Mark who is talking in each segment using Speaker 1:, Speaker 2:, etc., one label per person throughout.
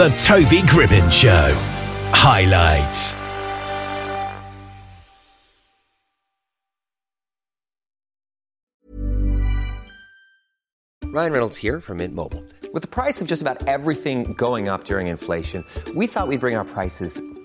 Speaker 1: The Toby Gribbin Show. Highlights.
Speaker 2: Ryan Reynolds here from Mint Mobile. With the price of just about everything going up during inflation, we thought we'd bring our prices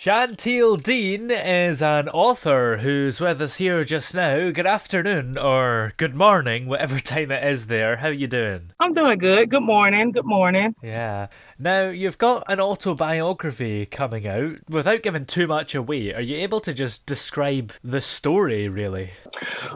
Speaker 3: Shantial Dean is an author who's with us here just now. Good afternoon or good morning, whatever time it is there. How you doing?
Speaker 4: I'm doing good. Good morning. Good morning.
Speaker 3: Yeah. Now, you've got an autobiography coming out. Without giving too much away, are you able to just describe the story, really?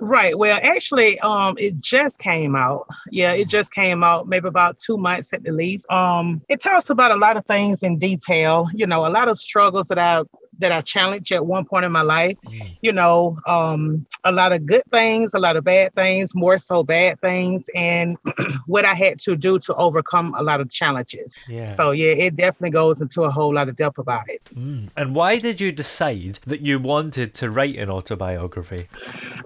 Speaker 4: Right. Well, actually, um, it just came out. Yeah, it just came out maybe about two months at the least. Um, it talks about a lot of things in detail, you know, a lot of struggles that I that I challenged at one point in my life. Mm. You know, um, a lot of good things, a lot of bad things, more so bad things, and what I had to do to overcome a lot of challenges.
Speaker 3: Yeah.
Speaker 4: So yeah, it definitely goes into a whole lot of depth about it. Mm.
Speaker 3: And why did you decide that you wanted to write an autobiography?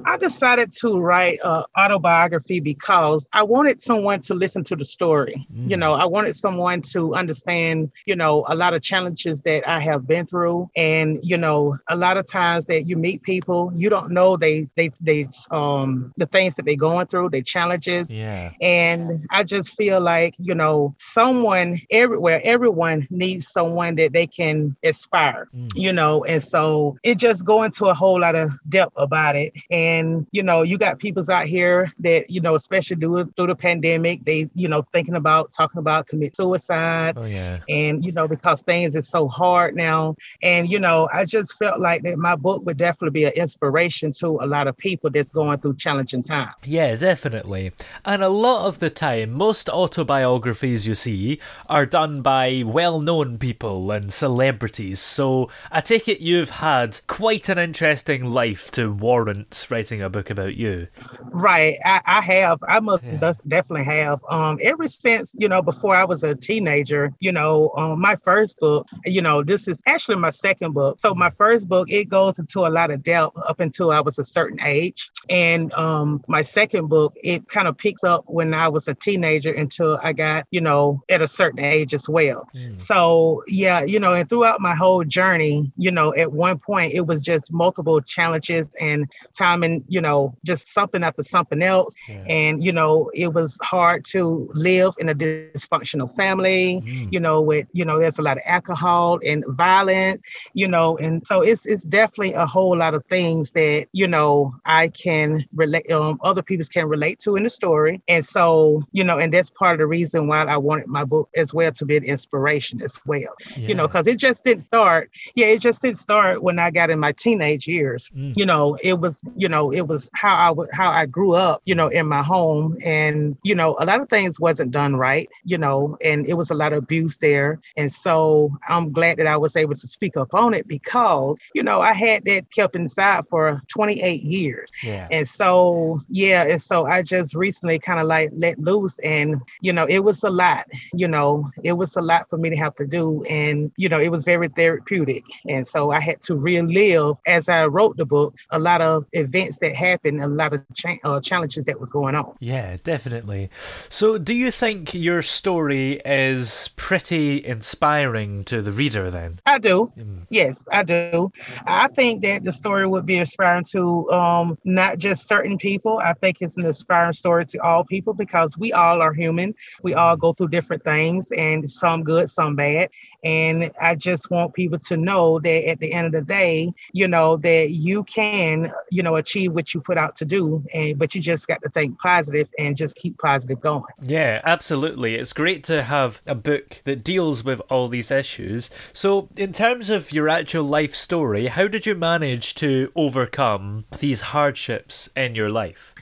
Speaker 4: I decided to write an autobiography because I wanted someone to listen to the story. Mm. You know, I wanted someone to understand, you know, a lot of challenges that I have been through. And, you know, a lot of times that you meet people, you don't know they they they um the things that they're going through, their challenges.
Speaker 3: Yeah.
Speaker 4: And I just feel like, you know, someone everywhere, everyone needs someone that they can aspire, you know, and so it just go into a whole lot of depth about it. And, you know, you got people's out here that, you know, especially through, through the pandemic, they, you know, thinking about talking about commit suicide
Speaker 3: Oh, yeah.
Speaker 4: and you know because things is so hard now and you know i just felt like that my book would definitely be an inspiration to a lot of people that's going through challenging times
Speaker 3: Yeah, definitely. And a lot of the time, most autobiographies you see are done by well known people and celebrities. So I take it you've had quite an interesting life to warrant writing a book about you.
Speaker 4: right i, I have i must def- definitely have um ever since you know before i was a teenager you know um, my first book you know this is actually my second book so my first book it goes into a lot of depth up until i was a certain age. And um my second book it kind of picks up when i was a teenager until i got you know at a certain age as well. So yeah you know and throughout my whole journey you know at one point it was just multiple challenges and time and you know just something after something else. And you know it was hard to live in a dysfunctional family you know with you know there's a lot of alcohol and violence you know and so it's it's definitely a whole lot of things that you know i can relate um other people can relate to in the story. And so you know and that's part of the reason why i wanted my book as well to be an inspiration as well. You know because it just didn't start yeah it just didn't start when i got in my teenage years. You know it was you know it was how i how i grew up you know in my home. And you know a lot of things wasn't done right you know and it was a lot of abuse there. And so i'm glad that i was able to speak up on it because you know i had that kept inside for 28 years
Speaker 3: Yeah.
Speaker 4: and so, yeah, and so I just recently kind of like let loose, and you know, it was a lot. You know, it was a lot for me to have to do, and you know, it was very therapeutic. And so I had to relive as I wrote the book a lot of events that happened, a lot of cha- uh, challenges that was going on.
Speaker 3: Yeah, definitely. So, do you think your story is pretty inspiring to the reader then?
Speaker 4: I do. Yes, I do. I think that the story would be inspiring to um, not just certain people. I think it's an inspiring story to all people because we all are human. We all go through different things, and some good, some bad. And I just want people to know that at the end of the day, you know, that you can, you know, achieve what you put out to do. And but you just got to think positive and just keep positive going.
Speaker 3: Yeah, absolutely. It's great to have a book that deals with all these issues. So, in terms of your actual life story, how did you manage to overcome these hardships in your life?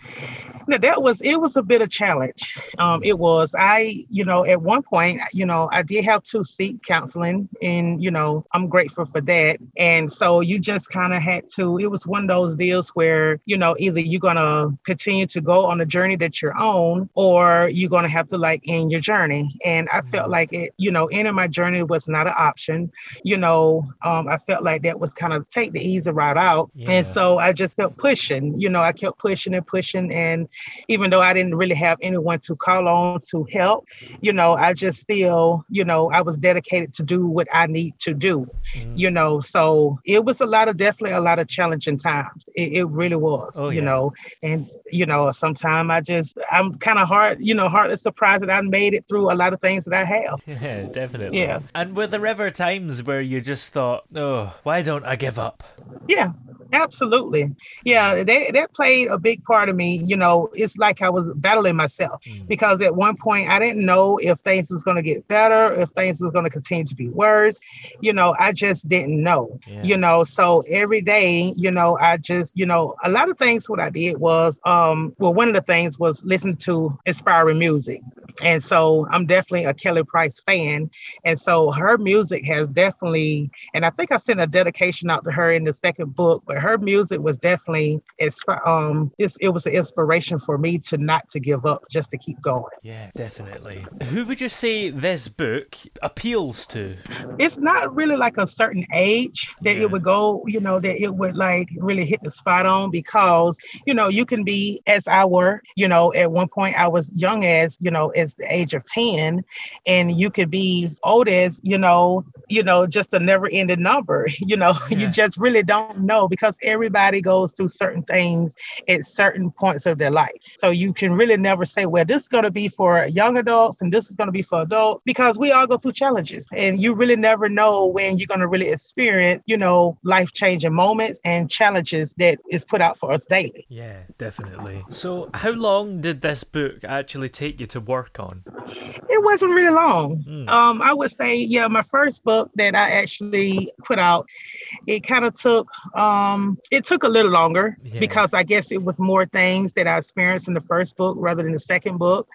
Speaker 4: Now that was it was a bit of challenge. Um, it was I, you know, at one point, you know, I did have to seek counseling, and you know, I'm grateful for that. And so you just kind of had to. It was one of those deals where you know either you're gonna continue to go on a journey that you're on, or you're gonna have to like end your journey. And I felt mm-hmm. like it, you know, ending my journey was not an option. You know, um, I felt like that was kind of take the easy route out, yeah. and so I just kept pushing. You know, I kept pushing and pushing, and even though I didn't really have anyone to call on to help, you know, I just still, you know, I was dedicated to do what I need to do, mm-hmm. you know. So it was a lot of definitely a lot of challenging times. It, it really was, oh, you yeah. know, and you know, sometimes I just I'm kind of hard, you know, hardly surprised that I made it through a lot of things that I have.
Speaker 3: Yeah, definitely.
Speaker 4: Yeah.
Speaker 3: And were there ever times where you just thought, oh, why don't I give up?
Speaker 4: Yeah, Absolutely. Yeah, they, that played a big part of me. You know, it's like I was battling myself mm. because at one point I didn't know if things was going to get better, if things was going to continue to be worse. You know, I just didn't know, yeah. you know, so every day, you know, I just, you know, a lot of things what I did was, um, well, one of the things was listen to inspiring music. And so I'm definitely a Kelly Price fan. And so her music has definitely, and I think I sent a dedication out to her in the second book, but her music was definitely, um, it was an inspiration for me to not to give up, just to keep going.
Speaker 3: Yeah, definitely. Who would you say this book appeals to?
Speaker 4: It's not really like a certain age that yeah. it would go, you know, that it would like really hit the spot on because, you know, you can be as I were, you know, at one point I was young as, you know, as the age of 10 and you could be old as you know you know just a never ending number you know yeah. you just really don't know because everybody goes through certain things at certain points of their life so you can really never say well this is going to be for young adults and this is going to be for adults because we all go through challenges and you really never know when you're going to really experience you know life changing moments and challenges that is put out for us daily
Speaker 3: yeah definitely so how long did this book actually take you to work on?
Speaker 4: It wasn't really long. Mm. Um, I would say, yeah, my first book that I actually put out, it kind of took um it took a little longer yeah. because I guess it was more things that I experienced in the first book rather than the second book.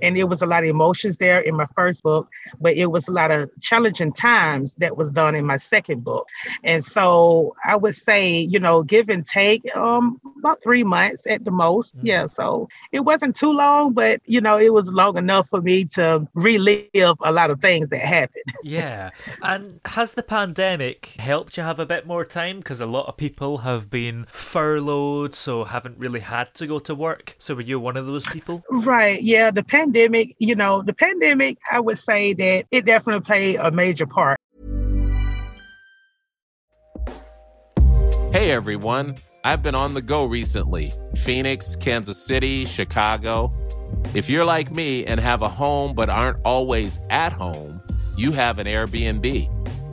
Speaker 4: And it was a lot of emotions there in my first book, but it was a lot of challenging times that was done in my second book. And so I would say, you know, give and take um about three months at the most. Mm. Yeah. So it wasn't too long, but you know, it was long enough for me to relive a lot of things that happened.
Speaker 3: yeah. And has the pandemic helped you have a bit more time? Because a lot of people have been furloughed, so haven't really had to go to work. So were you one of those people?
Speaker 4: Right. Yeah. The pandemic, you know, the pandemic, I would say that it definitely played a major part.
Speaker 5: Hey, everyone. I've been on the go recently Phoenix, Kansas City, Chicago. If you're like me and have a home but aren't always at home, you have an Airbnb.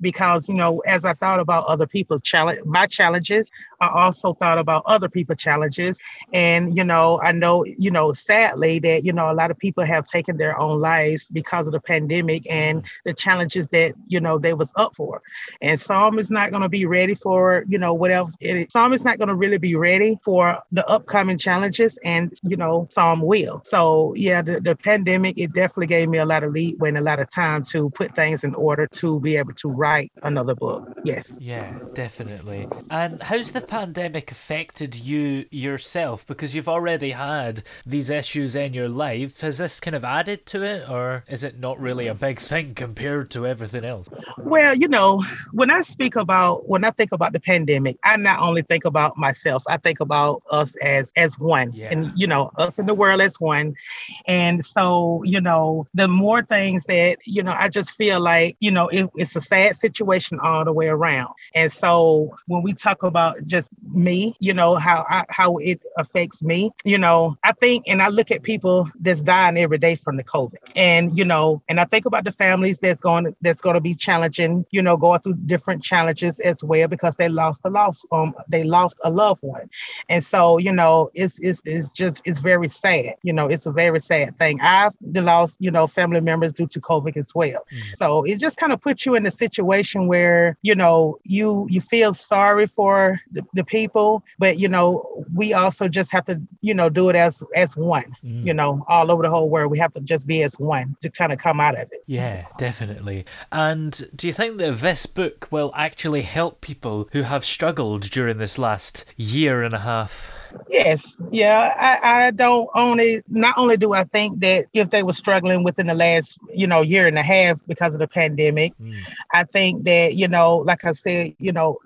Speaker 4: because you know as i thought about other people's challenge my challenges I also thought about other people's challenges. And, you know, I know, you know, sadly that, you know, a lot of people have taken their own lives because of the pandemic and the challenges that, you know, they was up for. And some is not going to be ready for, you know, whatever it is. Some is not going to really be ready for the upcoming challenges and, you know, some will. So yeah, the, the pandemic, it definitely gave me a lot of leeway and a lot of time to put things in order to be able to write another book. Yes.
Speaker 3: Yeah, definitely. And how's the pandemic affected you yourself? Because you've already had these issues in your life. Has this kind of added to it, or is it not really a big thing compared to everything else?
Speaker 4: Well, you know, when I speak about when I think about the pandemic, I not only think about myself, I think about us as as one, yeah. and you know, us in the world as one. And so, you know, the more things that you know, I just feel like you know, it, it's a sad situation all the way around. And so, when we talk about just me, you know, how I, how it affects me, you know, I think, and I look at people that's dying every day from the COVID, and you know, and I think about the families that's going that's going to be challenging, you know, going through different challenges as well because they lost a lost um they lost a loved one, and so you know, it's it's it's just it's very sad, you know, it's a very sad thing. I've lost you know family members due to COVID as well, mm. so it just kind of puts you in a situation where you know you you feel sorry for the, the people, but you know we also just have to you know do it as as one, mm. you know, all over the whole world. We have to just be as one to kind of come out of it.
Speaker 3: Yeah, definitely. And do you think that this book will actually help people who have struggled during this last year and a half?
Speaker 4: Yes, yeah. I, I don't only not only do I think that if they were struggling within the last, you know, year and a half because of the pandemic, mm. I think that, you know, like I said, you know,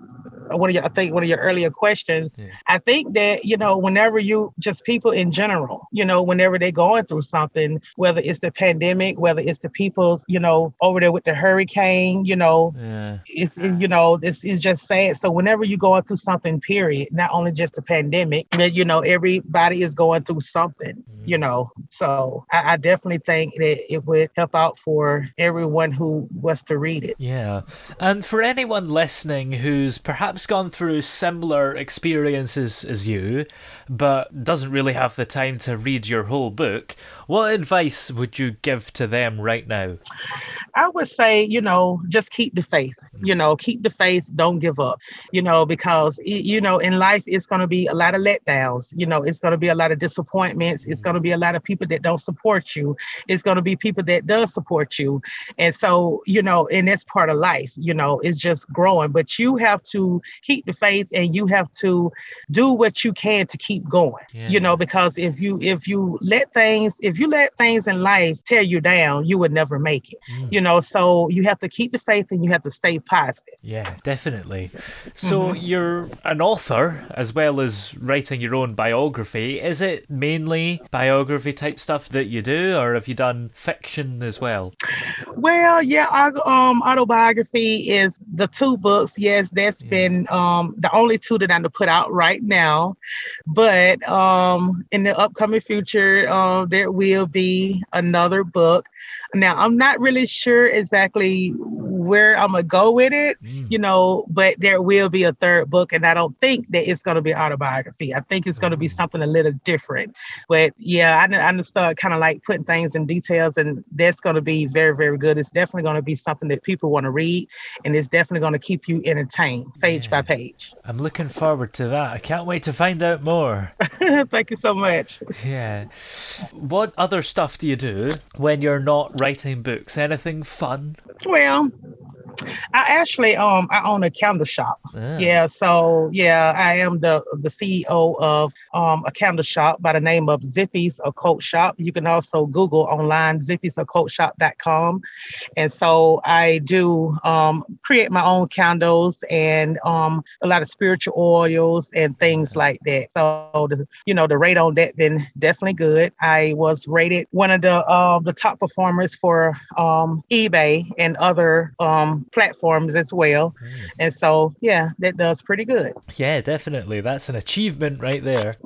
Speaker 4: one of your I think one of your earlier questions. Yeah. I think that, you know, whenever you just people in general, you know, whenever they're going through something, whether it's the pandemic, whether it's the people, you know, over there with the hurricane, you know, yeah. it's you know, this is just sad. So whenever you're going through something, period, not only just the pandemic, but you know, everybody is going through something, mm-hmm. you know. So I, I definitely think that it would help out for everyone who was to read it.
Speaker 3: Yeah. And for anyone listening who's perhaps gone through similar experiences as you, but doesn't really have the time to read your whole book, what advice would you give to them right now?
Speaker 4: I would say, you know, just keep the faith. You know, keep the faith. Don't give up. You know, because you know, in life, it's going to be a lot of letdowns. You know, it's going to be a lot of disappointments. It's going to be a lot of people that don't support you. It's going to be people that does support you. And so, you know, and that's part of life. You know, it's just growing. But you have to keep the faith, and you have to do what you can to keep going. Yeah. You know, because if you if you let things if you let things in life tear you down, you would never make it. Mm. You know, so you have to keep the faith and you have to stay positive.
Speaker 3: Yeah, definitely. So mm-hmm. you're an author as well as writing your own biography. Is it mainly biography type stuff that you do, or have you done fiction as well?
Speaker 4: Well, yeah, um, autobiography is the two books. Yes, that's yeah. been um the only two that I'm to put out right now. But um, in the upcoming future, um, there will be another book. Now, I'm not really sure exactly where I'm gonna go with it, mm. you know, but there will be a third book, and I don't think that it's gonna be autobiography. I think it's gonna be mm. something a little different. But yeah, I, I start kind of like putting things in details, and that's gonna be very, very good. It's definitely gonna be something that people want to read, and it's definitely gonna keep you entertained, page yeah. by page.
Speaker 3: I'm looking forward to that. I can't wait to find out more.
Speaker 4: Thank you so much.
Speaker 3: Yeah. What other stuff do you do when you're not writing books? Anything fun?
Speaker 4: Well, I actually um I own a candle shop. Yeah. yeah. so yeah, I am the the CEO of um a candle shop by the name of Zippy's Occult Shop. You can also Google online Zippy's Occult Shop.com. And so I do um create my own candles and um a lot of spiritual oils and things like that. So the you know the rate on that been definitely good. I was rated one of the uh, the top performers for um eBay and other um platforms as well. Mm. And so, yeah, that does pretty good.
Speaker 3: Yeah, definitely. That's an achievement right there.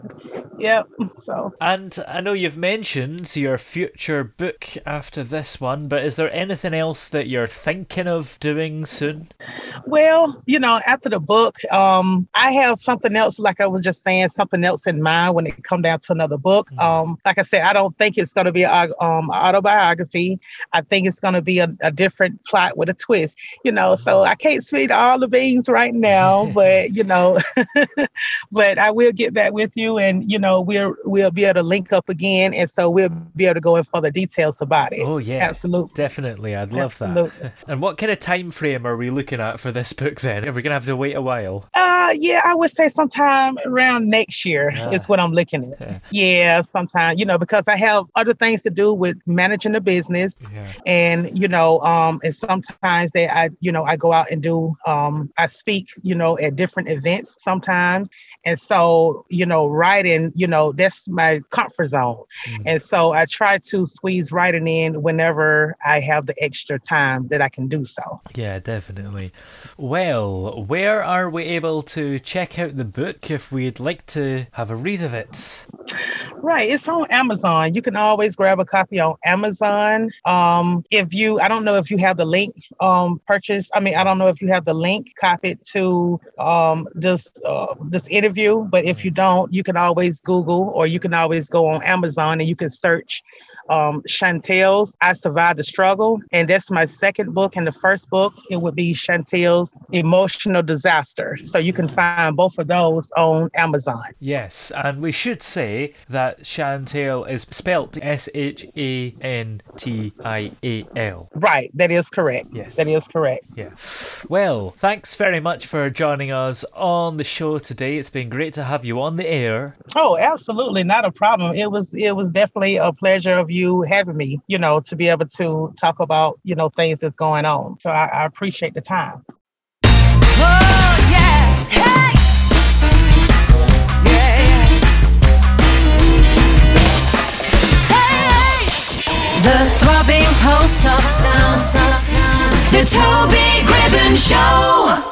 Speaker 4: yep. So,
Speaker 3: and I know you've mentioned your future book after this one, but is there anything else that you're thinking of doing soon?
Speaker 4: Well, you know, after the book, um, I have something else, like I was just saying, something else in mind when it come down to another book. Mm-hmm. Um, like I said, I don't think it's going to be an um, autobiography. I think it's going to be a, a, different plot with a twist, you know. So I can't speak all the beans right now, but you know, but I will get back with you, and you know, we'll we'll be able to link up again, and so we'll be able to go in further details about it.
Speaker 3: Oh yeah,
Speaker 4: absolutely,
Speaker 3: definitely. I'd love absolutely. that. and what kind of time frame are we looking at for this book then? Are we gonna have to wait a while?
Speaker 4: Uh, yeah, I would say sometime around next year ah. is what I'm looking at. Yeah. yeah, sometime, you know, because I have other things to do with managing the business, yeah. and you know, um, and sometimes that I, you know, I go out and do, um, I speak, you know, at different events sometimes, and so, you know, writing, you know, that's my comfort zone. Mm-hmm. And so I try to squeeze writing in whenever I have the extra time that I can do so.
Speaker 3: Yeah, definitely. Well, where are we able to check out the book if we'd like to have a read of it?
Speaker 4: Right, it's on Amazon. You can always grab a copy on Amazon. Um, if you, I don't know if you have the link um, purchase. I mean, I don't know if you have the link copied to um, this uh, this interview interview. But if you don't, you can always Google or you can always go on Amazon and you can search um, Shantial's I Survived the Struggle. And that's my second book. And the first book, it would be Shantial's Emotional Disaster. So you can find both of those on Amazon.
Speaker 3: Yes. And we should say that Chantel is spelt S H A N T I A L.
Speaker 4: Right. That is correct. Yes. That is correct.
Speaker 3: Yeah. Well, thanks very much for joining us on the show today. It's been great to have you on the air.
Speaker 4: Oh, absolutely. Not a problem. It was it was definitely a pleasure of you you having me, you know, to be able to talk about, you know, things that's going on. So I, I appreciate the time. Oh, yeah. Hey!
Speaker 6: The throbbing pulse of sound, the Toby Gribbon Show.